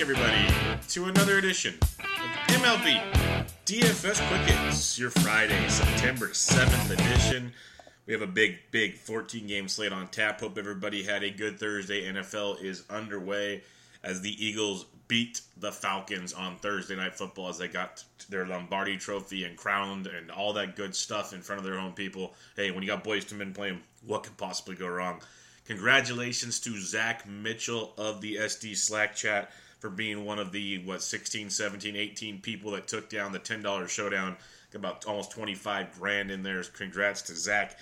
Everybody, to another edition of MLB DFS Quick Hits, your Friday, September 7th edition. We have a big, big 14 game slate on tap. Hope everybody had a good Thursday. NFL is underway as the Eagles beat the Falcons on Thursday Night Football as they got their Lombardi trophy and crowned and all that good stuff in front of their own people. Hey, when you got Boyz II Men playing, what could possibly go wrong? Congratulations to Zach Mitchell of the SD Slack chat for being one of the, what, 16, 17, 18 people that took down the $10 showdown. About almost 25 grand in there. Congrats to Zach.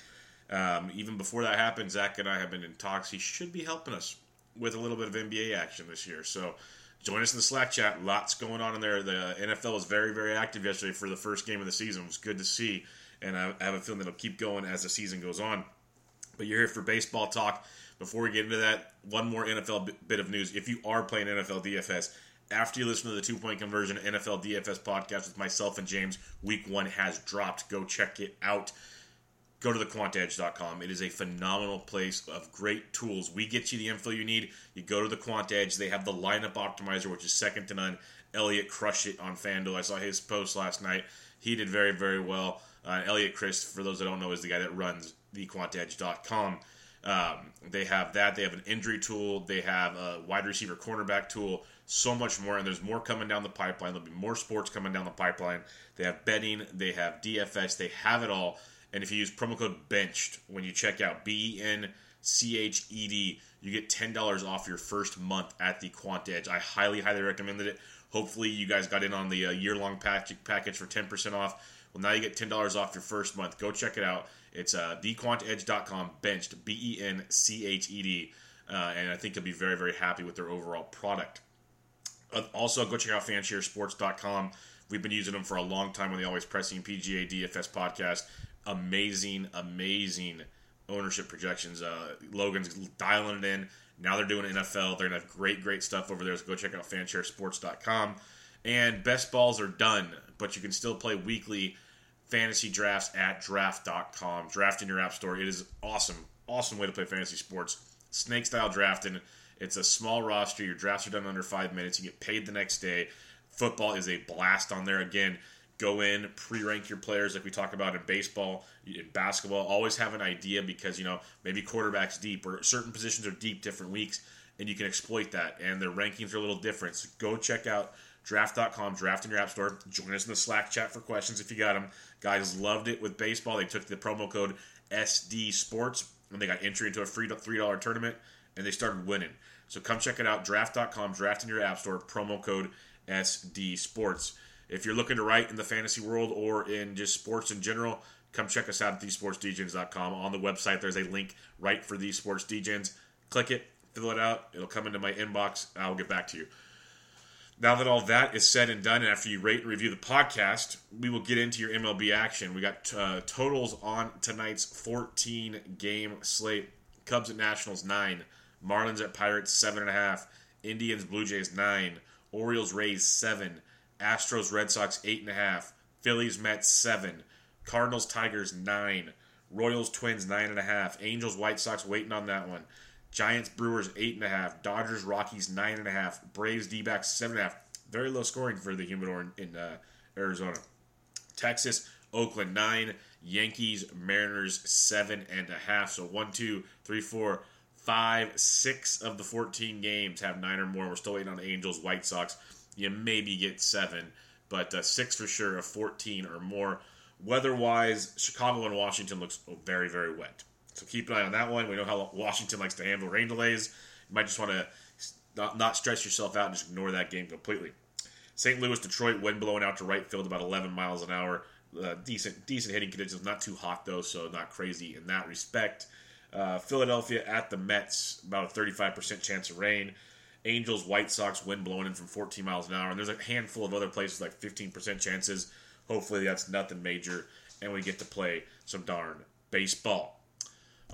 Um, even before that happened, Zach and I have been in talks. He should be helping us with a little bit of NBA action this year. So join us in the Slack chat. Lots going on in there. The NFL was very, very active yesterday for the first game of the season. It was good to see. And I, have a feeling that'll keep going as the season goes on. But you're here for baseball talk. Before we get into that, one more NFL bit of news. If you are playing NFL DFS, after you listen to the two point conversion NFL DFS podcast with myself and James, week one has dropped. Go check it out. Go to thequantedge.com. It is a phenomenal place of great tools. We get you the info you need. You go to the Quant Edge. They have the lineup optimizer, which is second to none. Elliot crushed it on FanDuel. I saw his post last night. He did very, very well. Uh, Elliot Christ, for those that don't know, is the guy that runs thequantedge.com. Um, they have that. They have an injury tool. They have a wide receiver cornerback tool. So much more. And there's more coming down the pipeline. There'll be more sports coming down the pipeline. They have betting. They have DFS. They have it all. And if you use promo code BENCHED when you check out B E N C H E D, you get $10 off your first month at the Quant Edge. I highly, highly recommended it. Hopefully, you guys got in on the uh, year long package for 10% off. Well, now you get $10 off your first month. Go check it out. It's uh, thequantedge.com, benched, B E N C H E D. Uh, and I think you'll be very, very happy with their overall product. Uh, also, go check out fansharesports.com. We've been using them for a long time on the Always Pressing PGA DFS podcast. Amazing, amazing ownership projections. Uh, Logan's dialing it in. Now they're doing NFL. They're going to have great, great stuff over there. So go check out fansharesports.com. And best balls are done, but you can still play weekly fantasy drafts at draft.com. Draft in your app store. It is awesome. Awesome way to play fantasy sports. Snake style drafting. It's a small roster. Your drafts are done under five minutes. You get paid the next day. Football is a blast on there. Again, go in, pre rank your players like we talk about in baseball, in basketball. Always have an idea because, you know, maybe quarterback's deep or certain positions are deep different weeks, and you can exploit that. And their rankings are a little different. So go check out draft.com, draft in your app store. Join us in the Slack chat for questions if you got them. Guys loved it with baseball. They took the promo code SD Sports and they got entry into a free $3 tournament and they started winning. So come check it out. Draft.com, draft in your app store, promo code SD Sports. If you're looking to write in the fantasy world or in just sports in general, come check us out at thesportsdgens.com. On the website, there's a link right for these sports DJs. Click it, fill it out. It'll come into my inbox. I'll get back to you. Now that all that is said and done, and after you rate and review the podcast, we will get into your MLB action. We got uh, totals on tonight's 14 game slate. Cubs at Nationals nine, Marlins at Pirates seven and a half, Indians Blue Jays nine, Orioles Rays seven, Astros, Red Sox, 8.5. Phillies, Mets, 7. Cardinals, Tigers, 9. Royals, Twins, 9.5. Angels, White Sox, waiting on that one. Giants, Brewers, 8.5. Dodgers, Rockies, 9.5. Braves, D backs, 7.5. Very low scoring for the humidor in, in uh, Arizona. Texas, Oakland, 9. Yankees, Mariners, 7.5. So 1, 2, 3, 4, 5, 6 of the 14 games have 9 or more. We're still waiting on Angels, White Sox. You maybe get 7, but uh, 6 for sure of 14 or more. Weather wise, Chicago and Washington looks very, very wet. So keep an eye on that one. We know how Washington likes to handle rain delays. You might just want to not, not stress yourself out and just ignore that game completely. St. Louis, Detroit, wind blowing out to right field about 11 miles an hour. Uh, decent, decent hitting conditions. Not too hot though, so not crazy in that respect. Uh, Philadelphia at the Mets, about a 35% chance of rain. Angels, White Sox, wind blowing in from 14 miles an hour. And there's a handful of other places like 15% chances. Hopefully that's nothing major, and we get to play some darn baseball.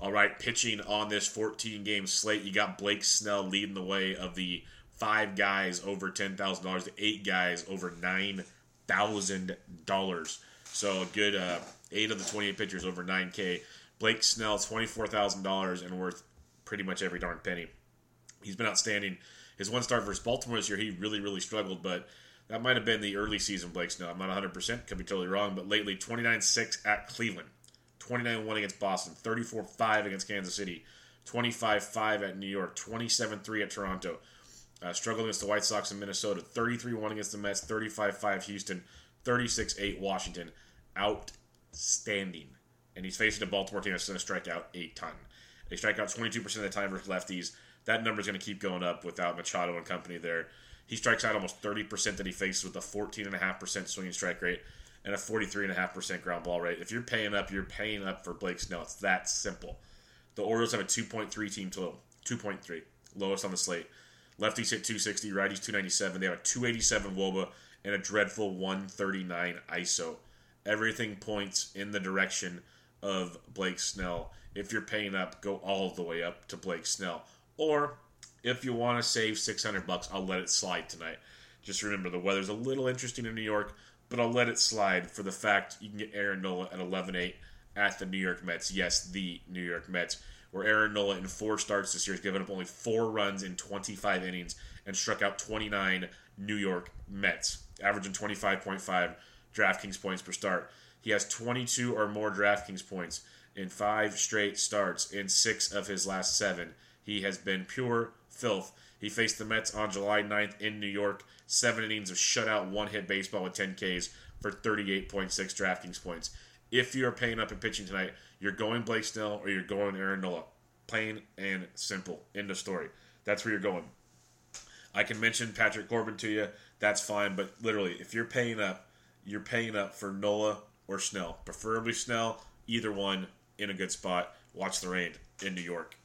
All right, pitching on this 14 game slate, you got Blake Snell leading the way of the five guys over $10,000, the eight guys over $9,000. So a good uh, eight of the 28 pitchers over 9K. Blake Snell, $24,000 and worth pretty much every darn penny. He's been outstanding. His one start versus Baltimore this year, he really, really struggled, but that might have been the early season Blake Snell. I'm not 100%, could be totally wrong, but lately 29 6 at Cleveland, 29 1 against Boston, 34 5 against Kansas City, 25 5 at New York, 27 3 at Toronto. Uh, struggling against the White Sox in Minnesota, 33 1 against the Mets, 35 5 Houston, 36 8 Washington. Outstanding. And he's facing a Baltimore team that's going to strike out a ton. They strike out 22% of the time versus lefties. That number is going to keep going up without Machado and company there. He strikes out almost 30% that he faces with a 14.5% swinging strike rate and a 43.5% ground ball rate. If you're paying up, you're paying up for Blake Snell. It's that simple. The Orioles have a 2.3 team total. 2.3. Lowest on the slate. Lefties hit 260, righties 297. They have a 287 Woba and a dreadful 139 ISO. Everything points in the direction of Blake Snell. If you're paying up, go all the way up to Blake Snell. Or if you want to save 600 bucks, I'll let it slide tonight. Just remember the weather's a little interesting in New York, but I'll let it slide for the fact you can get Aaron Nola at 11-8 at the New York Mets. Yes, the New York Mets, where Aaron Nola in four starts this year has given up only four runs in 25 innings and struck out 29 New York Mets, averaging 25.5 DraftKings points per start. He has 22 or more DraftKings points in five straight starts in six of his last seven. He has been pure filth. He faced the Mets on July 9th in New York. Seven innings of shutout, one hit baseball with 10 Ks for 38.6 DraftKings points. If you are paying up and pitching tonight, you're going Blake Snell or you're going Aaron Nola. Plain and simple. End of story. That's where you're going. I can mention Patrick Corbin to you. That's fine. But literally, if you're paying up, you're paying up for Nola or Snell. Preferably Snell. Either one in a good spot. Watch the rain in New York.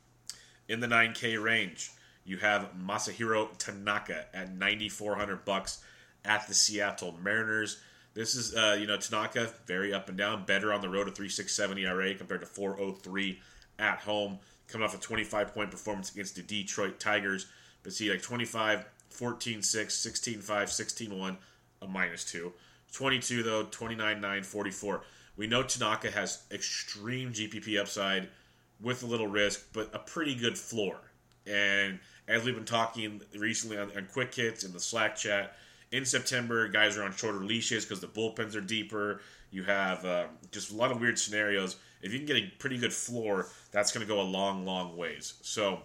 In the 9K range, you have Masahiro Tanaka at 9400 bucks at the Seattle Mariners. This is uh, you know Tanaka very up and down, better on the road at 3.67 ERA compared to 4.03 at home. Coming off a 25 point performance against the Detroit Tigers, but see like 25, 14 6, 16 5, 16 1, a minus 2. 22 though, 29 9, 44. We know Tanaka has extreme GPP upside with a little risk, but a pretty good floor. And as we've been talking recently on, on quick hits in the Slack chat, in September, guys are on shorter leashes because the bullpens are deeper. You have uh, just a lot of weird scenarios. If you can get a pretty good floor, that's going to go a long, long ways. So,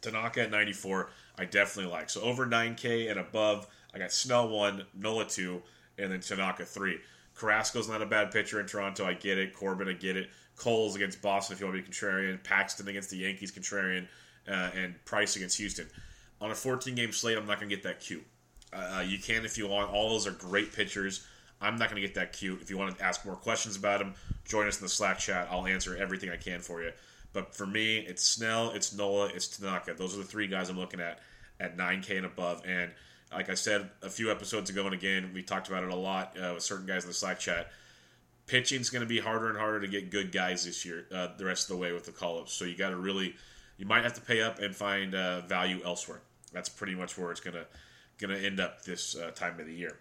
Tanaka at 94, I definitely like. So, over 9K and above, I got Snell 1, Nola 2, and then Tanaka 3. Carrasco's not a bad pitcher in Toronto. I get it. Corbin, I get it. Cole's against Boston if you want to be contrarian. Paxton against the Yankees, contrarian uh, and Price against Houston. On a 14 game slate, I'm not going to get that cute. Uh, you can if you want. All those are great pitchers. I'm not going to get that cute. If you want to ask more questions about them, join us in the Slack chat. I'll answer everything I can for you. But for me, it's Snell, it's Nola, it's Tanaka. Those are the three guys I'm looking at at 9K and above. And like I said a few episodes ago, and again, we talked about it a lot uh, with certain guys in the Slack chat. Pitching's going to be harder and harder to get good guys this year, uh, the rest of the way with the call ups. So you got to really you might have to pay up and find uh, value elsewhere. That's pretty much where it's gonna gonna end up this uh, time of the year.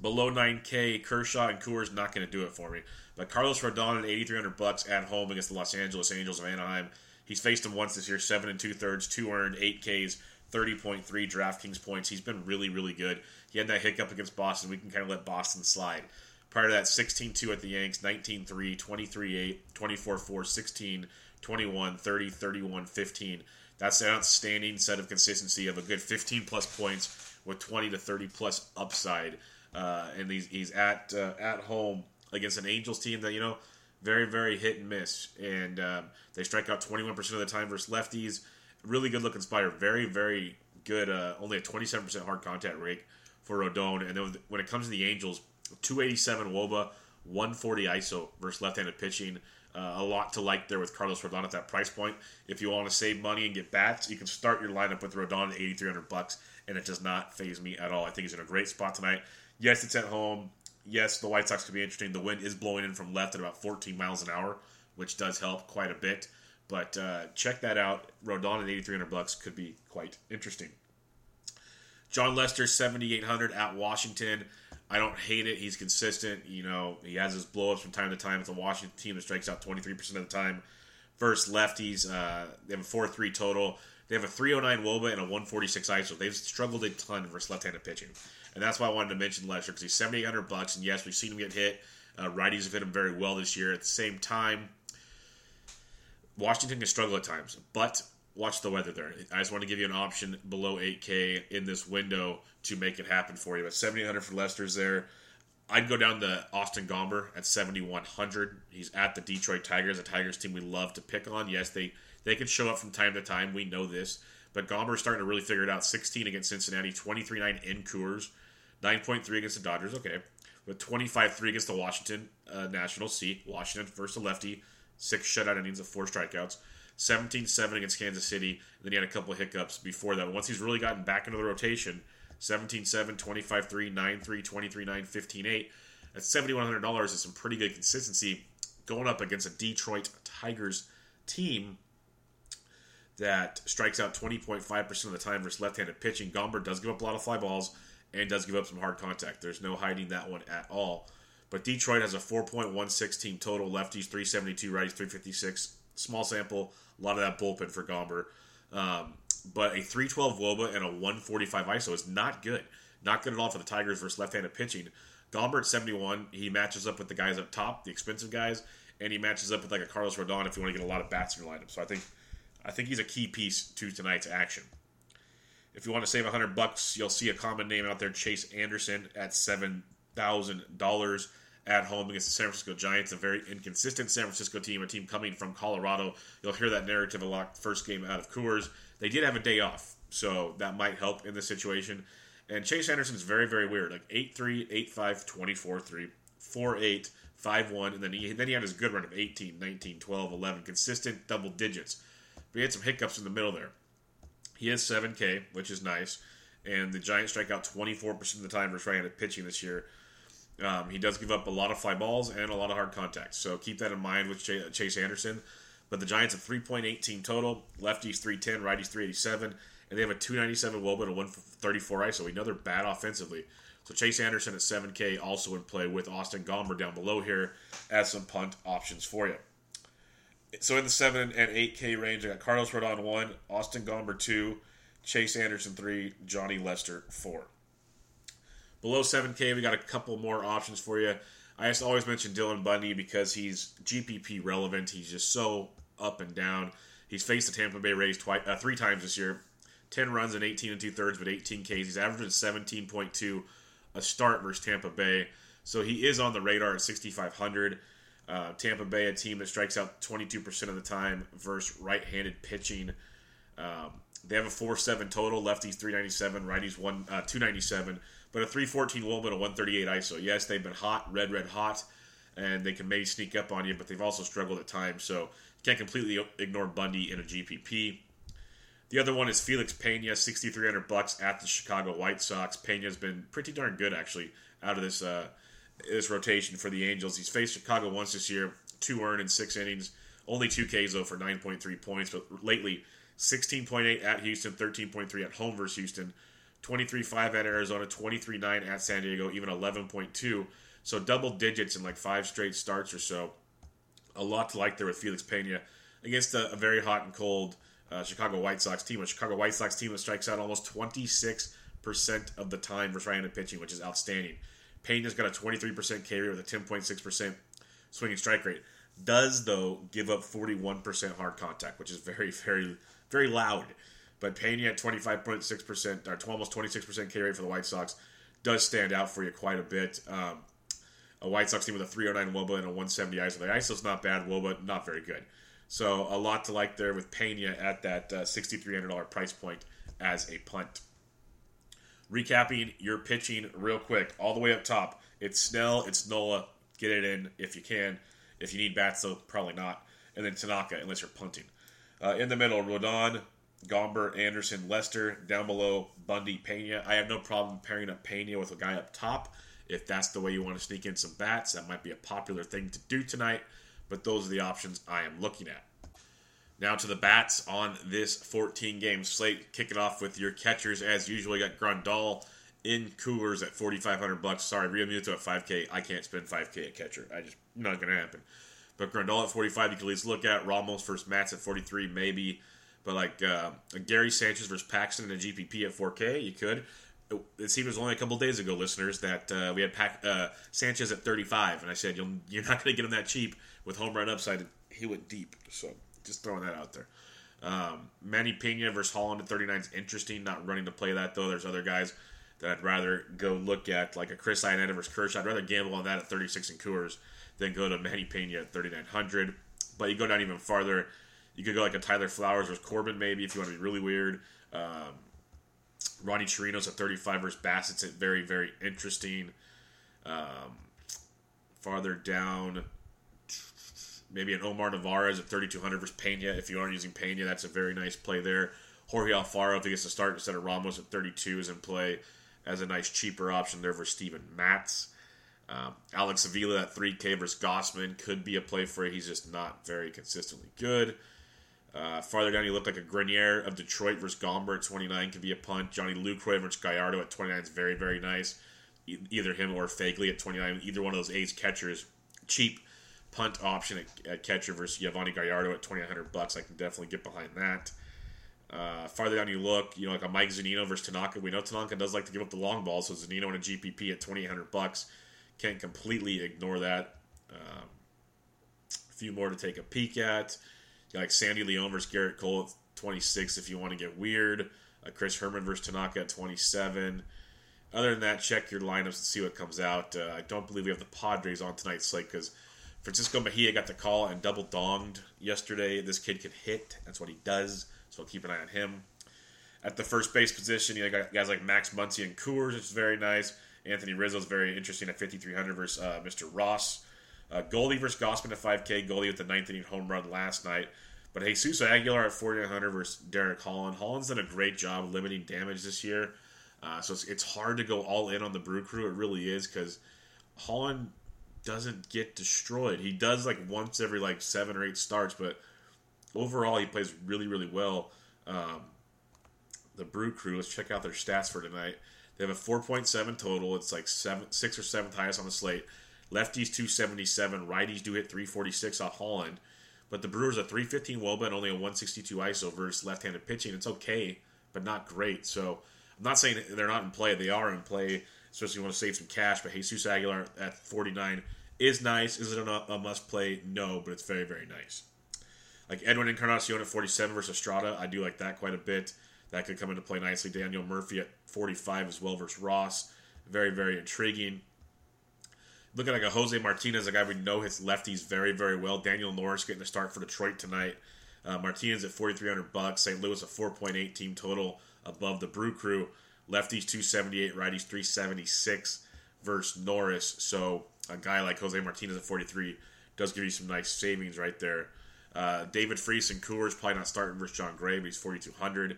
Below 9K, Kershaw and Coors not going to do it for me. But Carlos Rodon at 8,300 bucks at home against the Los Angeles Angels of Anaheim. He's faced him once this year, seven and two thirds, two earned, eight Ks, 30.3 DraftKings points. He's been really, really good. He had that hiccup against Boston. We can kind of let Boston slide. Prior to that, 16 2 at the Yanks, 19 3, 23 8, 24 4, 16, 21, 30, 31, 15. That's an outstanding set of consistency of a good 15 plus points with 20 to 30 plus upside. Uh, and he's, he's at uh, at home against an Angels team that, you know, very, very hit and miss. And um, they strike out 21% of the time versus lefties. Really good looking spider. Very, very good. Uh, only a 27% hard contact rate for Rodon. And then when it comes to the Angels, 287 Woba, 140 ISO versus left handed pitching. Uh, a lot to like there with Carlos Rodon at that price point. If you want to save money and get bats, you can start your lineup with Rodon at 8,300 bucks, and it does not phase me at all. I think he's in a great spot tonight. Yes, it's at home. Yes, the White Sox could be interesting. The wind is blowing in from left at about 14 miles an hour, which does help quite a bit. But uh, check that out. Rodon at 8,300 bucks could be quite interesting. Jon Lester 7,800 at Washington. I don't hate it. He's consistent. You know, he has his blowups from time to time. It's a Washington team that strikes out 23% of the time. First lefties, uh, they have a 4 3 total. They have a 309 Woba and a 146 ISO. They've struggled a ton versus left handed pitching. And that's why I wanted to mention Lester because he's 7,800 bucks. And yes, we've seen him get hit. Uh, righties have hit him very well this year. At the same time, Washington can struggle at times, but watch the weather there. I just want to give you an option below 8K in this window to make it happen for you. But 7,800 for Lester's there. I'd go down to Austin Gomber at 7,100. He's at the Detroit Tigers, a Tigers team we love to pick on. Yes, they, they can show up from time to time. We know this. But Gomber's starting to really figure it out. 16 against Cincinnati, 23 9 in Coors, 9.3 against the Dodgers. Okay. With 25 3 against the Washington uh, Nationals. See, Washington versus a lefty, six shutout innings of four strikeouts. 17 7 against Kansas City. And then he had a couple of hiccups before that. But Once he's really gotten back into the rotation, 17 7, 25 3, 9 3, 23 9, 15 8. At $7,100 is some pretty good consistency going up against a Detroit Tigers team that strikes out 20.5% of the time versus left handed pitching. Gomber does give up a lot of fly balls and does give up some hard contact. There's no hiding that one at all. But Detroit has a 4.16 team total. Lefties 372, righties 356. Small sample, a lot of that bullpen for Gomber. Um, but a 312 Woba and a 145 ISO is not good. Not good at all for the Tigers versus left-handed pitching. Gomber at 71, he matches up with the guys up top, the expensive guys, and he matches up with like a Carlos Rodon if you want to get a lot of bats in your lineup. So I think I think he's a key piece to tonight's action. If you want to save 100 bucks, you'll see a common name out there, Chase Anderson at $7,000 at home against the San Francisco Giants, a very inconsistent San Francisco team, a team coming from Colorado. You'll hear that narrative a lot first game out of Coors. They did have a day off, so that might help in this situation. And Chase Anderson's very, very weird. Like 8 3, 8 5, 24 3, 4 8, 5 1. And then he, then he had his good run of 18, 19, 12, 11. Consistent double digits. But he had some hiccups in the middle there. He has 7K, which is nice. And the Giants strike out 24% of the time for right-handed pitching this year. Um, he does give up a lot of fly balls and a lot of hard contact. So keep that in mind with Chase Anderson. But the Giants have 3.18 total. Lefties 310, righties 387. And they have a 297 Woba and a 134 ISO. Another bad offensively. So Chase Anderson at 7K also in play with Austin Gomber down below here as some punt options for you. So in the 7 and 8K range, I got Carlos Rodon 1, Austin Gomber 2, Chase Anderson 3, Johnny Lester 4. Below 7K, we got a couple more options for you. I just always mention Dylan Bundy because he's GPP relevant. He's just so up and down. He's faced the Tampa Bay Rays twice, uh, three times this year. 10 runs and 18 and two thirds, but 18 Ks. He's averaging 17.2 a start versus Tampa Bay. So he is on the radar at 6,500. Uh, Tampa Bay, a team that strikes out 22% of the time versus right handed pitching. Um, they have a 4 7 total. Lefties 397, righties one, uh, 297 but a 314 Woba, a 138 ISO. Yes, they've been hot, red, red hot, and they can maybe sneak up on you, but they've also struggled at times. So can't completely ignore Bundy in a GPP. The other one is Felix Pena, 6,300 bucks at the Chicago White Sox. Pena's been pretty darn good actually out of this uh, this rotation for the Angels. He's faced Chicago once this year, two earned in six innings, only two Ks though for 9.3 points. But lately, 16.8 at Houston, 13.3 at home versus Houston. 23.5 at Arizona, 23-9 at San Diego, even 11.2. So double digits in like five straight starts or so. A lot to like there with Felix Pena against a, a very hot and cold uh, Chicago White Sox team. A Chicago White Sox team that strikes out almost 26% of the time versus right-handed pitching, which is outstanding. Pena's got a 23% K rate with a 10.6% swinging strike rate. Does, though, give up 41% hard contact, which is very, very, very loud. But Pena at 25.6%, or almost 26% K rate for the White Sox, does stand out for you quite a bit. Um, a White Sox team with a 309 Woba and a 170 ISO. The ISO's not bad, Woba not very good. So a lot to like there with Pena at that uh, $6,300 price point as a punt. Recapping your pitching real quick, all the way up top. It's Snell, it's Nola. Get it in if you can. If you need bats, though, probably not. And then Tanaka, unless you're punting. Uh, in the middle, Rodon, Gomber, Anderson, Lester. Down below, Bundy, Pena. I have no problem pairing up Pena with a guy up top. If that's the way you want to sneak in some bats, that might be a popular thing to do tonight. But those are the options I am looking at. Now to the bats on this 14 game slate. Kick it off with your catchers as usual. You got Grandal in coolers at 4500 bucks. Sorry, Realmuto at 5K. I can't spend 5K at catcher. I just not going to happen. But Grandal at 45, you can at least look at. Ramos versus Matz at 43, maybe. But like uh, Gary Sanchez versus Paxton in a GPP at 4K, you could. It seemed it was only a couple days ago, listeners, that uh, we had Pac, uh, Sanchez at 35, and I said you're not going to get him that cheap with home run upside. He went deep, so just throwing that out there. Um, Manny Pena versus Holland at 39 is interesting. Not running to play that though. There's other guys that I'd rather go look at, like a Chris Iannetta versus Kershaw. I'd rather gamble on that at 36 in Coors than go to Manny Pena at 3,900. But you go down even farther, you could go like a Tyler Flowers versus Corbin maybe if you want to be really weird. Um, Ronnie Chirinos at 35 versus Bassitt's at very, very interesting. Um, farther down, maybe an Omar Narvaez at 3,200 versus Pena. If you aren't using Pena, that's a very nice play there. Jorge Alfaro, if he gets to start instead of Ramos at 32, is in play as a nice cheaper option there for Steven Matz. Um, Alex Avila at 3K versus Gausman could be a play for it. He's just not very consistently good. Uh, farther down, you look like a Greiner of Detroit versus Gomber at 29 could be a punt. Johnny Lucroy versus Gallardo at 29 is very, very nice. E- either him or Phegley at 29. Either one of those A's catchers, cheap punt option at, at catcher versus Yovani Gallardo at 2900 bucks. I can definitely get behind that. Uh, farther down you look, you know, like a Mike Zunino versus Tanaka. We know Tanaka does like to give up the long ball, so Zunino in a GPP at 2800 bucks can't completely ignore that. Um, a few more to take a peek at. Like Sandy Leon versus Gerrit Cole at 26 if you want to get weird. Uh, Chris Herrmann versus Tanaka at 27. Other than that, check your lineups and see what comes out. Uh, I don't believe we have the Padres on tonight's slate because Francisco Mejia got the call and double donged yesterday. This kid can hit. That's what he does. So I'll keep an eye on him. At the first base position, you got guys like Max Muncy and Coors, which is very nice. Anthony Rizzo is very interesting at 5,300 versus uh, Mr. Ross. Uh, Goldie versus Gausman at 5K. Goldie with the ninth inning home run last night. But Jesus Aguilar at 4,900 versus Derek Holland. Holland's done a great job limiting damage this year. Uh, so it's, it's hard to go all in on the Brew Crew. It really is because Holland doesn't get destroyed. He does like once every like seven or eight starts, but overall he plays really really well. Um, the Brew Crew. Let's check out their stats for tonight. They have a 4.7 total. It's like seven, six or seventh highest on the slate. Lefties 277, righties do hit 346 off Holland, but the Brewers a 315 Woba and only a 162 ISO versus left-handed pitching. It's okay, but not great. So I'm not saying they're not in play. They are in play, especially if you want to save some cash. But Jesus Aguilar at 49 is nice. Is it a, a must play? No, but it's very very nice. Like Edwin Encarnacion at 47 versus Estrada, I do like that quite a bit. That could come into play nicely. Daniel Murphy at 45 as well versus Ross. Very, very intriguing. Looking like a Jose Martinez, a guy we know hits lefties very, very well. Daniel Norris getting a start for Detroit tonight. Uh, Martinez at 4,300 bucks. St. Louis a 4.8 team total above the Brew Crew. Lefties 278, righties 376 versus Norris. So a guy like Jose Martinez at 43 does give you some nice savings right there. Uh, David Freese and Coors probably not starting versus Jon Gray, but he's 4,200.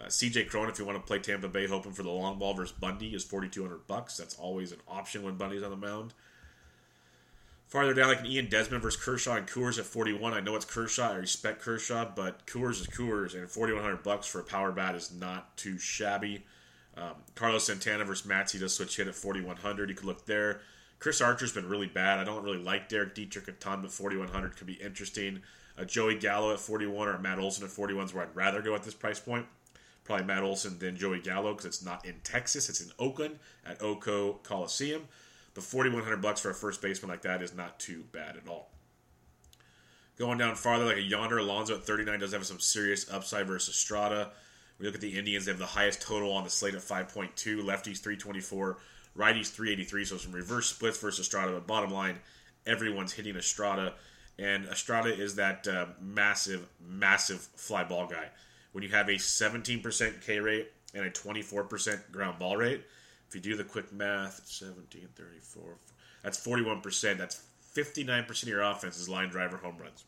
Uh, CJ Cron, if you want to play Tampa Bay, hoping for the long ball versus Bundy, is 4,200 bucks. That's always an option when Bundy's on the mound. Farther down, like an Ian Desmond versus Kershaw and Coors at 41. I know it's Kershaw. I respect Kershaw, but Coors is Coors, and 4,100 bucks for a power bat is not too shabby. Um, Carlos Santana versus Matsy does switch hit at 4,100. You could look there. Chris Archer's been really bad. I don't really like Derek Dietrich a ton, but 4,100 could be interesting. Uh, Joey Gallo at 41 or Matt Olson at 41 is where I'd rather go at this price point. Probably Matt Olson than Joey Gallo because it's not in Texas. It's in Oakland at Oco Coliseum. But 4,100 bucks for a first baseman like that is not too bad at all. Going down farther, like a Yonder Alonso at 39 does have some serious upside versus Estrada. We look at the Indians; they have the highest total on the slate at 5.2. Lefties 324, righties 383. So some reverse splits versus Estrada. But bottom line, everyone's hitting Estrada, and Estrada is that uh, massive, massive fly ball guy. When you have a 17% K rate and a 24% ground ball rate, if you do the quick math, 17, 34, that's 41%. That's 59% of your offense is line driver home runs.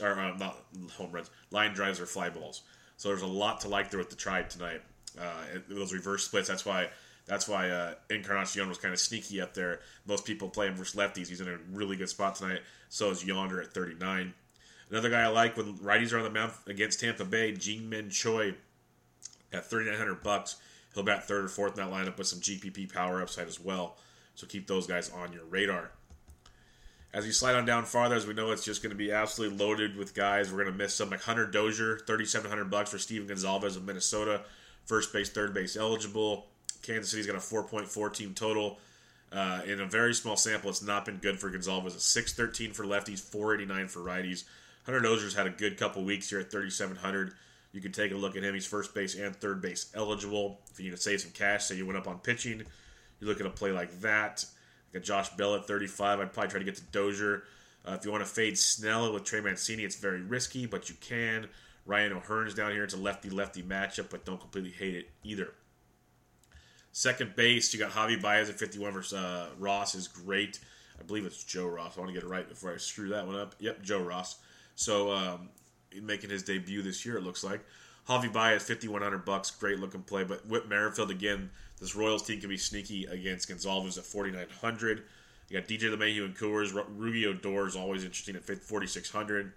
Or uh, not home runs, line drives or fly balls. So there's a lot to like there with the Tribe tonight. Uh, those reverse splits. That's why. That's why uh, Encarnacion was kind of sneaky up there. Most people play him versus lefties. He's in a really good spot tonight. So is Yonder at 39. Another guy I like when righties are on the mound against Tampa Bay, Ji-Man Choi at 3,900 bucks. He'll bat third or fourth in that lineup with some GPP power upside as well. So keep those guys on your radar. As you slide on down farther, as we know, it's just going to be absolutely loaded with guys. We're going to miss some like Hunter Dozier, thirty-seven hundred bucks for Stephen Gonzalez of Minnesota, first base, third base eligible. Kansas City's got a four point four team total. Uh, in a very small sample, it's not been good for Gonzalez. It's six thirteen for lefties, four eighty nine for righties. Hunter Dozier's had a good couple weeks here at thirty seven hundred. You can take a look at him. He's first base and third base eligible. If you need to save some cash, say you went up on pitching, you look at a play like that. Got Josh Bell at 35. I'd probably try to get to Dozier. Uh, if you want to fade Snell with Trey Mancini, it's very risky, but you can. Ryan O'Hearn's down here. It's a lefty lefty matchup, but don't completely hate it either. Second base, you got Javi Baez at 51 versus uh, Ross is great. I believe it's Joe Ross. I want to get it right before I screw that one up. Yep, Joe Ross. So um, making his debut this year, it looks like. Javi Baez, 5100 bucks, great looking play. But Whit Merrifield again, this Royals team can be sneaky against Gonzalez at 4,900. You got DJ LeMahieu and Coors. Rougned Odor is always interesting at 4,600.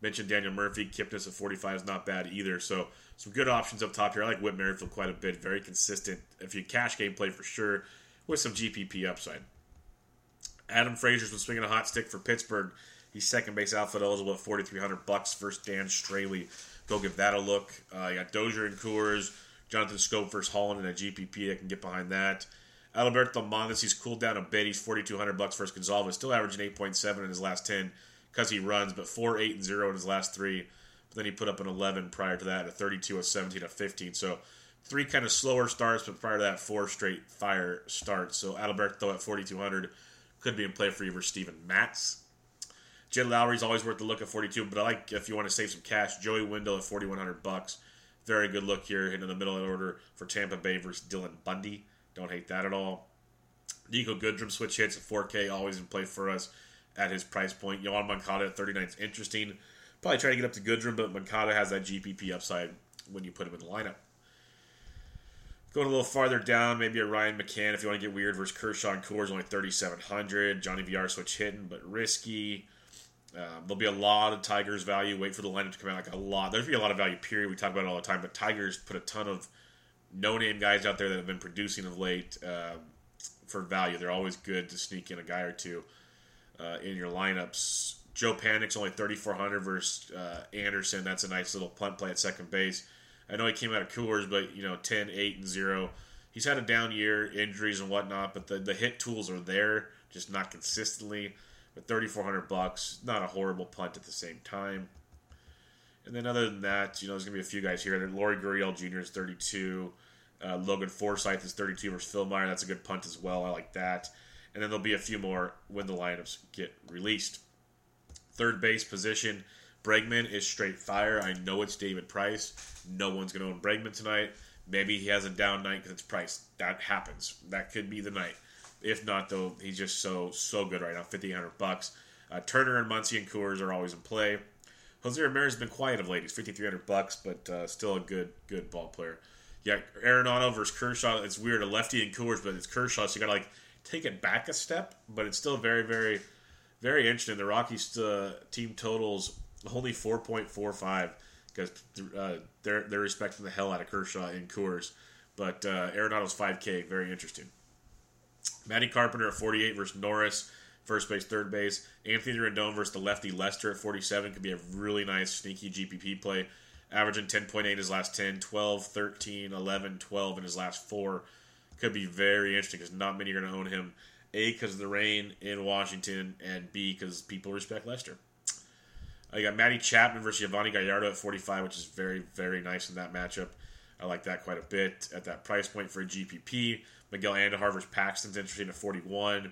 Mentioned Daniel Murphy. Kipnis at 45 is not bad either. So some good options up top here. I like Whit Merrifield quite a bit. Very consistent. If you cash game play for sure, with some GPP upside. Adam Frazier's been swinging a hot stick for Pittsburgh. He's second base outfield eligible at 4,300 bucks. First Dan Straily. Go give that a look. Uh, you got Dozier and Coors. Jonathan Schoop versus Holland in a GPP. I can get behind that. Alberto Mondes, he's cooled down a bit. He's 4200 bucks versus Gonzalez. Still averaging 8.7 in his last 10 because he runs, but 4, 8, and 0 in his last three. But then he put up an 11 prior to that, a 32, a 17, a 15. So three kind of slower starts, but prior to that, four straight fire starts. So Alberto at 4200 could be in play for you versus Steven Matz. Jed Lowrie's always worth the look at 42, but I like if you want to save some cash, Joey Wendle at 4100 bucks. Very good look here, hitting in the middle of the order for Tampa Bay versus Dylan Bundy. Don't hate that at all. Niko Goodrum switch hits at 4K, always in play for us at his price point. Yoan Moncada at 39 is interesting. Probably try to get up to Goodrum, but Moncada has that GPP upside when you put him in the lineup. Going a little farther down, maybe a Ryan McMahon if you want to get weird versus Kershaw and Coors, only 3,700. Johnny VR switch hitting, but risky. Um, there'll be a lot of Tigers value. Wait for the lineup to come out. Like a lot. There's be a lot of value. Period. We talk about it all the time. But Tigers put a ton of no-name guys out there that have been producing of late uh, for value. They're always good to sneak in a guy or two uh, in your lineups. Joe Panik's only 3,400 versus uh, Anderson. That's a nice little punt play at second base. I know he came out of Coors, but you know 10, 8, and zero. He's had a down year, injuries and whatnot, but the, the hit tools are there, just not consistently. But 3,400 bucks, not a horrible punt at the same time. And then other than that, you know, there's gonna be a few guys here. Lori Gurriel Jr. is 32. Uh, Logan Forsythe is 32 versus Fillmyer. That's a good punt as well. I like that. And then there'll be a few more when the lineups get released. Third base position, Bregman is straight fire. I know it's David Price. No one's going to own Bregman tonight. Maybe he has a down night because it's Price. That happens. That could be the night. If not, though, he's just so so good right now. Fifteen hundred bucks. Uh, Turner and Muncy and Coors are always in play. Jose Ramirez has been quiet of late. He's fifty three hundred bucks, but uh, still a good good ball player. Yeah, Arenado versus Kershaw. It's weird, a lefty and Coors, but it's Kershaw, so you got to like take it back a step. But it's still very very very interesting. The Rockies uh, team totals only four point four five because uh, they're they're respecting the hell out of Kershaw in Coors. But uh, Arenado's 5K, very interesting. Matty Carpenter at 48 versus Norris, first base, third base. Anthony Rendon versus the lefty Lester at 47 could be a really nice, sneaky GPP play. Averaging 10.8 in his last 10, 12, 13, 11, 12 in his last four. Could be very interesting because not many are going to own him. A, because of the rain in Washington, and B, because people respect Lester. I got Matty Chapman versus Yovani Gallardo at 45, which is very, very nice in that matchup. I like that quite a bit at that price point for a GPP. Miguel Andujar versus Paxton's interesting at 41.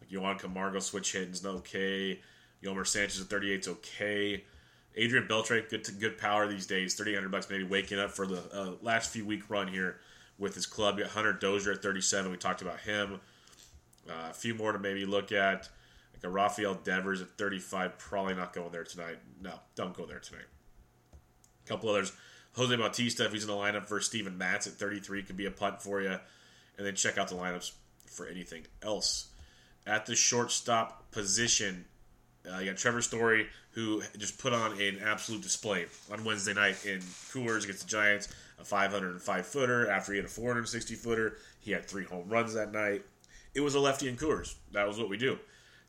Like Johan Camargo switch hitting's okay. Yolmer Sanchez at 38 is okay. Adrian Beltre, good to, good power these days. 3,800 bucks, maybe waking up for the uh, last few week run here with his club. You got Hunter Dozier at 37. We talked about him. Uh, a few more to maybe look at. Like a Rafael Devers at 35. Probably not going there tonight. No, don't go there tonight. A couple others. Jose Bautista, if he's in the lineup for Steven Matz at 33, could be a punt for you. And then check out the lineups for anything else. At the shortstop position, uh, you got Trevor Story, who just put on an absolute display on Wednesday night in Coors against the Giants, a 505 footer. After he had a 460 footer, he had three home runs that night. It was a lefty in Coors. That was what we do.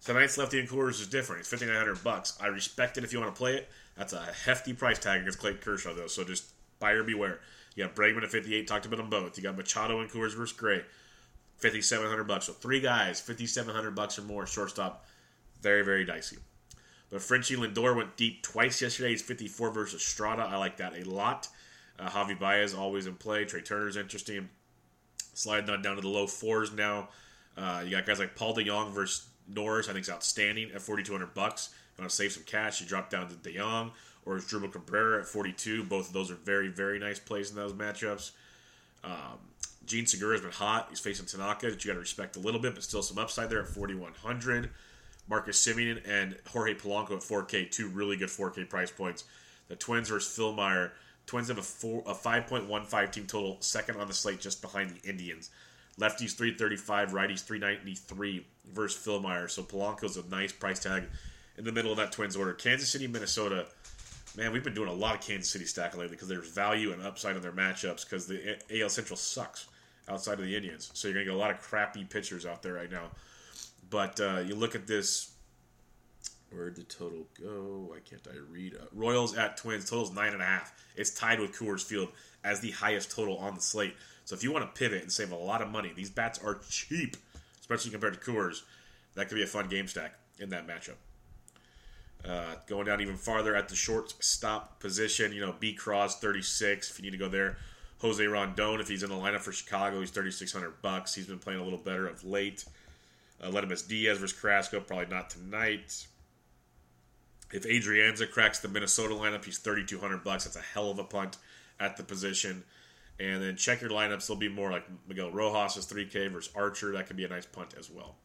Tonight's lefty in Coors is different. It's 5900 bucks. I respect it if you want to play it. That's a hefty price tag against Clayton Kershaw, though. So just buyer beware. You got Bregman at 58. Talked about them both. You got Machado and Coors versus Gray. 5700 bucks. So three guys, 5700 bucks or more. Shortstop, very very dicey. But Frenchy Lindor went deep twice yesterday. He's 54 versus Strada. I like that a lot. Uh, Javi Baez always in play. Trea Turner's interesting. Sliding on down to the low fours now. Uh, you got guys like Paul DeJong versus Norris. I think is outstanding at 4,200 bucks. You want to save some cash? You drop down to DeJong or Drupal Cabrera at 42. Both of those are very very nice plays in those matchups. Um, Jean Segura has been hot. He's facing Tanaka, that you got to respect a little bit, but still some upside there at 4,100. Marcus Semien and Jorge Polanco at 4K, two really good 4K price points. The Twins versus Fillmyer. Twins have a, four, a 5.15 team total, second on the slate just behind the Indians. Lefties 335, righties 393 versus Fillmyer. So Polanco's a nice price tag in the middle of that Twins order. Kansas City, Minnesota. Man, we've been doing a lot of Kansas City stacking lately because there's value and upside in their matchups because the AL Central sucks outside of the Indians. So you're going to get a lot of crappy pitchers out there right now. But uh, you look at this. Where'd the total go? Why can't I read? Uh, Royals at Twins. Total's nine and a half. It's tied with Coors Field as the highest total on the slate. So if you want to pivot and save a lot of money, these bats are cheap, especially compared to Coors. That could be a fun game stack in that matchup. Uh, going down even farther at the shortstop position, you know, B. Cross 36 if you need to go there. Jose Rondon, if he's in the lineup for Chicago, he's 3600 bucks. He's been playing a little better of late. Uh, Aledmys Diaz versus Carrasco, probably not tonight. If Adrianza cracks the Minnesota lineup, he's 3200 bucks. That's a hell of a punt at the position. And then check your lineups. They'll be more like Miguel Rojas is 3K versus Archer. That could be a nice punt as well.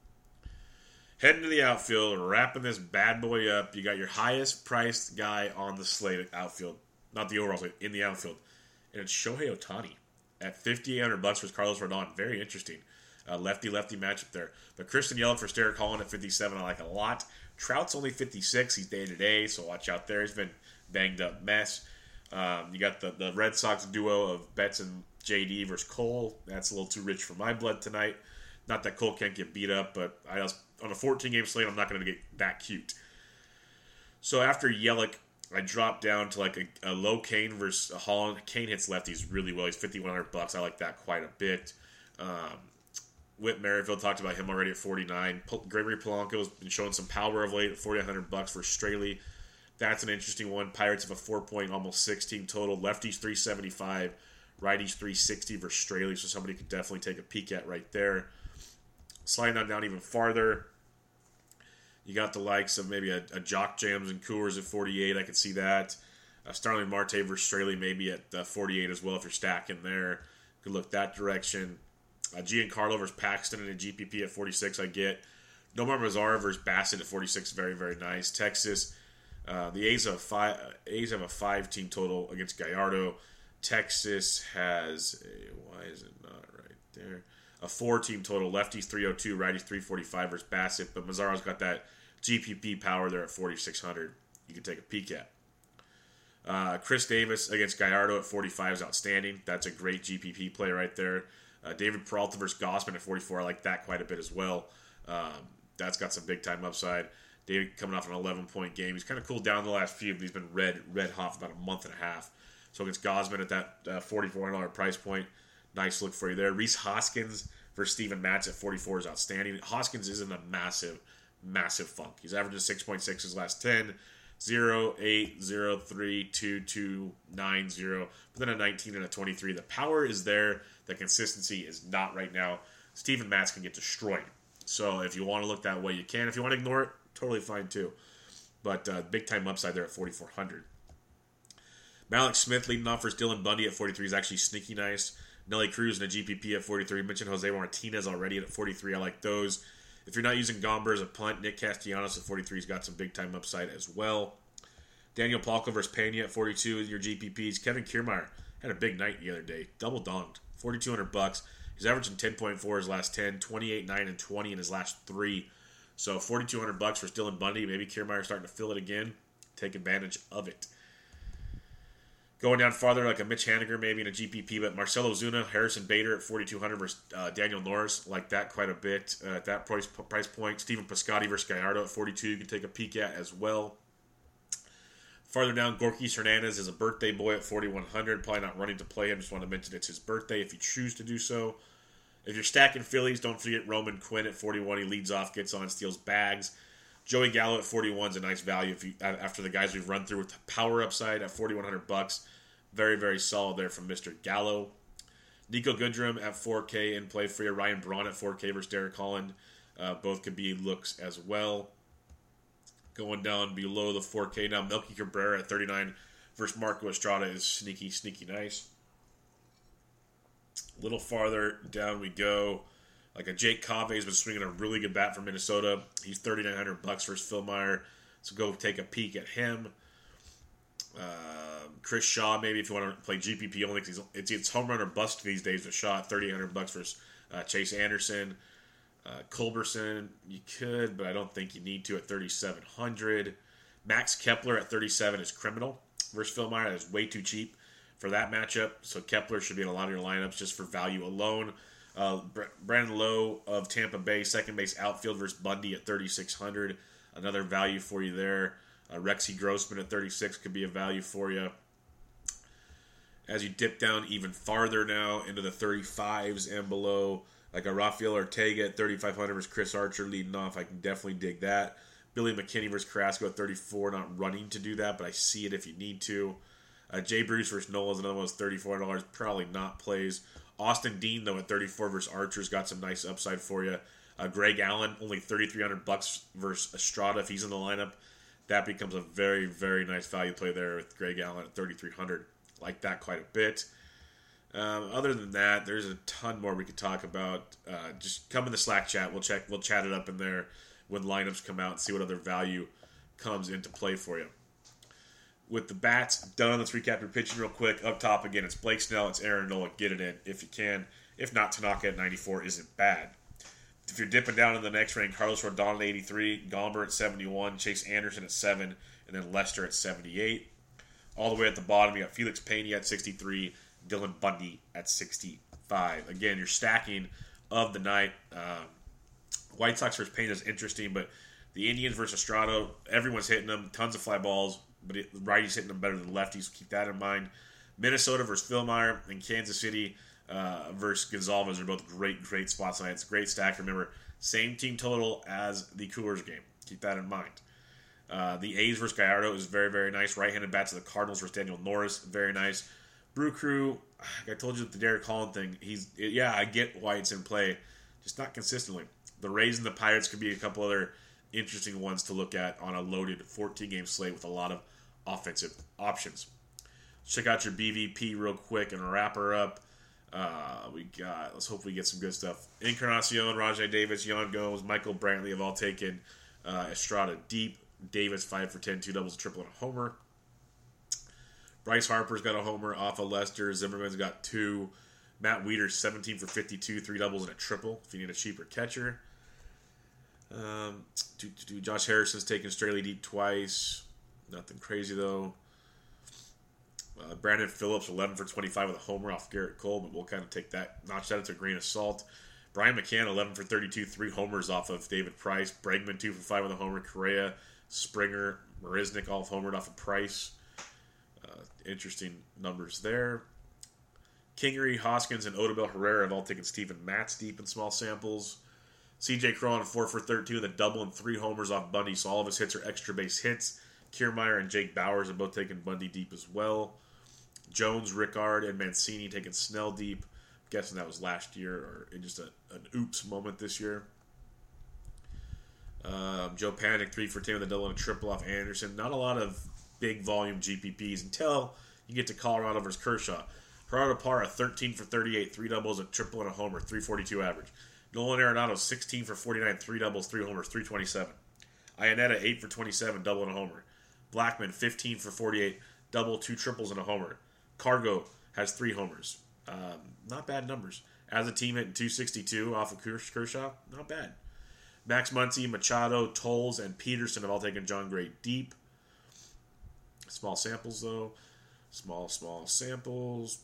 Heading to the outfield, wrapping this bad boy up. You got your highest priced guy on the slate at outfield, not the overall slate, in the outfield, and it's Shohei Ohtani at 5,800 bucks for Carlos Rodon. Very interesting. Uh, lefty lefty matchup there. But Christian Yelich for Derek Holland at 57, I like a lot. Trout's only 56. He's day to day, so watch out there. He's been banged up mess. Um, you got the, the Red Sox duo of Betts and JD versus Cole. That's a little too rich for my blood tonight. Not that Cole can't get beat up, but I was, on a 14 game slate, I'm not going to get that cute. So after Yelich, I dropped down to like a, a low Cain versus Holland. Cain hits lefties really well. He's 5100 bucks. I like that quite a bit. Um, Whit Merrifield talked about him already at 49. Gregory Polanco has been showing some power of late at 4,800 bucks for Straily. That's an interesting one. Pirates have a four point, almost six team total. Lefties 375, righties 360 versus Straily, so somebody could definitely take a peek at right there. Sliding on down even farther, you got the likes of maybe a, a Jock Jams and Coors at 48. I could see that. Uh, Starling Marte versus Straily maybe at uh, 48 as well if you're stacking there. Could look that direction. Uh, Giancarlo versus Paxton in a GPP at 46, I get. Nomar Mazara versus Bassitt at 46, very, very nice. Texas, uh, the A's have, five, A's have a five team total against Gallardo. Texas has, a, why is it not right there? A four team total. Lefties 302, righties 345 versus Bassitt. but Mazara's got that GPP power there at 4,600. You can take a peek at. Uh, Khris Davis against Gallardo at 45 is outstanding. That's a great GPP play right there. Uh, David Peralta versus Gausman at 44. I like that quite a bit as well. Um, that's got some big time upside. David coming off an 11 point game. He's kind of cooled down the last few, but he's been red red hot for about a month and a half. So against Gausman at that uh, $44 price point, nice look for you there. Rhys Hoskins versus Steven Matz at 44 is outstanding. Hoskins is in a massive, massive funk. He's averaging 6.6 his last 10. 0, 8, 0, 3, 2, 2, 9, 0, but then a 19 and a 23. The power is there. The consistency is not right now. Steven Matz can get destroyed. So if you want to look that way, you can. If you want to ignore it, totally fine too. But uh, big time upside there at 4,400. Mallex Smith leading off for Dylan Bundy at 43 is actually sneaky nice. Nelly Cruz and a GPP at 43. mentioned Jose Martinez already at 43. I like those. If you're not using Gomber as a punt, Nick Castellanos at 43 has got some big time upside as well. Daniel Palka versus Pena at 42 with your GPPs. Kevin Kiermaier had a big night the other day. Double donged. 4200 bucks. He's averaging 10.4 his last 10, 28, 9, and 20 in his last three. So 4200 bucks for Dylan Bundy. Maybe Kiermaier starting to fill it again. Take advantage of it. Going down farther, like a Mitch Haniger maybe in a GPP, but Marcell Ozuna, Harrison Bader at 4,200 versus uh, Daniel Norris, like that quite a bit uh, at that price price point. Stephen Piscotty versus Gallardo at 42, you can take a peek at as well. Farther down, Gorkys Hernandez is a birthday boy at 4,100. Probably not running to play him. Just want to mention it's his birthday if you choose to do so. If you're stacking Phillies, don't forget Roman Quinn at 41. He leads off, gets on, steals bags. Joey Gallo at 41 is a nice value if you after the guys we've run through with the power upside at 4100 bucks. Very very solid there from Mr. Gallo. Niko Goodrum at 4K in play for you. Ryan Braun at 4K versus Derek Holland. Uh, both could be looks as well. Going down below the 4K now, Melky Cabrera at 39 versus Marco Estrada is sneaky, sneaky nice. A little farther down we go. Like a Jake Cave has been swinging a really good bat for Minnesota. He's 3900 bucks versus Fillmyer. So go take a peek at him. Uh, Chris Shaw, maybe if you want to play GPP only, because it's, it's home run or bust these days with Shaw, 3800 bucks versus uh, Chase Anderson. Uh, Culberson, you could, but I don't think you need to at 3,700. Max Kepler at 37 is criminal versus Fillmyer. That is way too cheap for that matchup. So Kepler should be in a lot of your lineups just for value alone. Uh, Brandon Lowe of Tampa Bay, second base outfield versus Bundy at 3,600. Another value for you there. Uh, Rexy Grossman at 36 could be a value for you. As you dip down even farther now into the 35s and below, like a Rafael Ortega at 3,500 versus Chris Archer leading off, I can definitely dig that. Billy McKinney versus Carrasco at 34, not running to do that, but I see it if you need to. Uh, Jay Bruce versus Nola is another one that's $34, probably not plays. Austin Dean, though, at 34 versus Archer's got some nice upside for you. Uh, Greg Allen, only 3,300 bucks versus Estrada if he's in the lineup. That becomes a very, very nice value play there with Greg Allen at 3,300. Like that quite a bit. Um, other than that, there's a ton more we could talk about. Uh, just come in the Slack chat. We'll check. We'll chat it up in there when lineups come out and see what other value comes into play for you. With the bats done, let's recap your pitching real quick. Up top again, it's Blake Snell, it's Aaron Nola. Get it in if you can. If not, Tanaka at 94 isn't bad. If you're dipping down in the next rank, Carlos Rodon at 83, Gomber at 71, Chase Anderson at 7, and then Lester at 78. All the way at the bottom, you got Felix Pena at 63, Dylan Bundy at 65. Again, you're stacking of the night. Um, White Sox versus Pena is interesting, but the Indians versus Estrada, everyone's hitting them, tons of fly balls, but it, righties hitting them better than lefties. Keep that in mind. Minnesota versus Fillmyer and Kansas City uh, versus Gonzalez are both great, great spots tonight. It's a great stack. Remember, same team total as the Coors game. Keep that in mind. Uh, the A's versus Gallardo is very, very nice. Right-handed bats of the Cardinals versus Daniel Norris, very nice. Brew Crew, I told you the Derek Holland thing. He's yeah, I get why it's in play, just not consistently. The Rays and the Pirates could be a couple other interesting ones to look at on a loaded 14 game slate with a lot of offensive options. Check out your BVP real quick and wrap her up. Uh, we got, let's hope we get some good stuff. Encarnacion, Rajai Davis, Yan Gomes, Michael Brantley have all taken uh, Estrada deep. Davis, 5 for 10, two doubles, a triple, and a homer. Bryce Harper's got a homer off of Lester. Zimmerman's got two. Matt Wieters, 17 for 52, three doubles and a triple if you need a cheaper catcher. Um, Josh Harrison's taken Straily deep twice. Nothing crazy, though. Uh, Brandon Phillips, 11 for 25 with a homer off Gerrit Cole, but we'll kind of take that, notch that into a grain of salt. Brian McCann, 11 for 32, three homers off of David Price. Bregman, 2 for 5 with a homer. Correa, Springer, Marisnick, all homered off of Price. Uh, interesting numbers there. Kingery, Hoskins, and Odubel Herrera have all taken Stephen Matz deep in small samples. CJ Cron, 4 for 13 with a double and three homers off Bundy, so all of his hits are extra base hits. Kiermaier and Jake Bauers have both taken Bundy deep as well. Jones, Rickard, and Mancini taking Snell deep. I'm guessing that was last year or just a, an oops moment this year. Um, Joe Panik, 3 for 10 with a double and a triple off Anderson. Not a lot of big volume GPPs until you get to Colorado versus Kershaw. Gerardo Parra, 13 for 38, three doubles, a triple, and a homer, 342 average. Nolan Arenado, 16 for 49, three doubles, three homers, 327. Iannetta, 8 for 27, double and a homer. Blackmon, 15 for 48, double, two triples, and a homer. Cargo has three homers. Um, not bad numbers. As a team at 262 off of Kershaw, not bad. Max Muncy, Machado, Toles, and Pederson have all taken Jon Gray deep. Small samples, though. Small, small samples.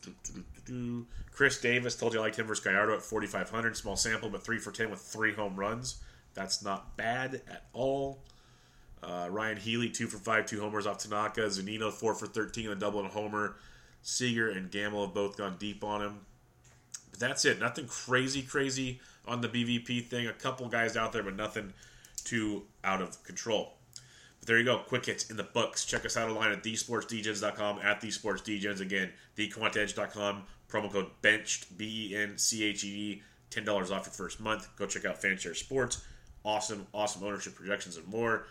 Khris Davis told you I liked him versus Gallardo at 4,500. Small sample, but 3 for 10 with 3 home runs. That's not bad at all. Uh, Ryon Healy, 2 for 5, 2 homers off Tanaka. Zunino, 4 for 13, a double and a homer. Seager and Gamel have both gone deep on him. But that's it. Nothing crazy, crazy on the BVP thing. A couple guys out there, but nothing too out of control. But there you go. Quick hits in the books. Check us out online at thesportsdgens.com, at thesportsdgens. Again, thequantedge.com. Promo code BENCHED, B E N C H E D. $10 off your first month. Go check out Fanshare Sports. Awesome, awesome ownership projections and more.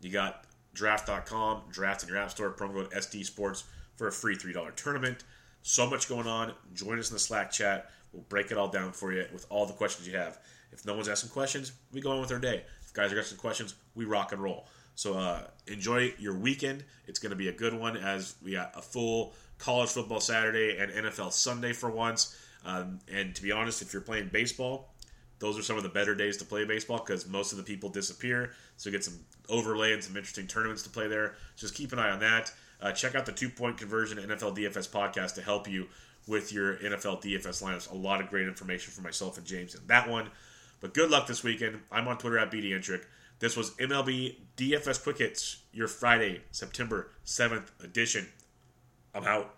You got draft.com, draft in your app store, promo code SD Sports for a free $3 tournament. So much going on. Join us in the Slack chat. We'll break it all down for you with all the questions you have. If no one's asking questions, we go on with our day. If guys are asking questions, we rock and roll. So uh, enjoy your weekend. It's going to be a good one as we got a full college football Saturday and NFL Sunday for once. Um, and to be honest, if you're playing baseball, those are some of the better days to play baseball because most of the people disappear. So get some overlay and some interesting tournaments to play there. Just keep an eye on that. Uh, check out the two point conversion NFL DFS podcast to help you with your NFL DFS lineups. A lot of great information for myself and James in that one. But good luck this weekend. I'm on Twitter at BDentric. This was MLB DFS Quick Hits, your Friday, September 7th edition. I'm out.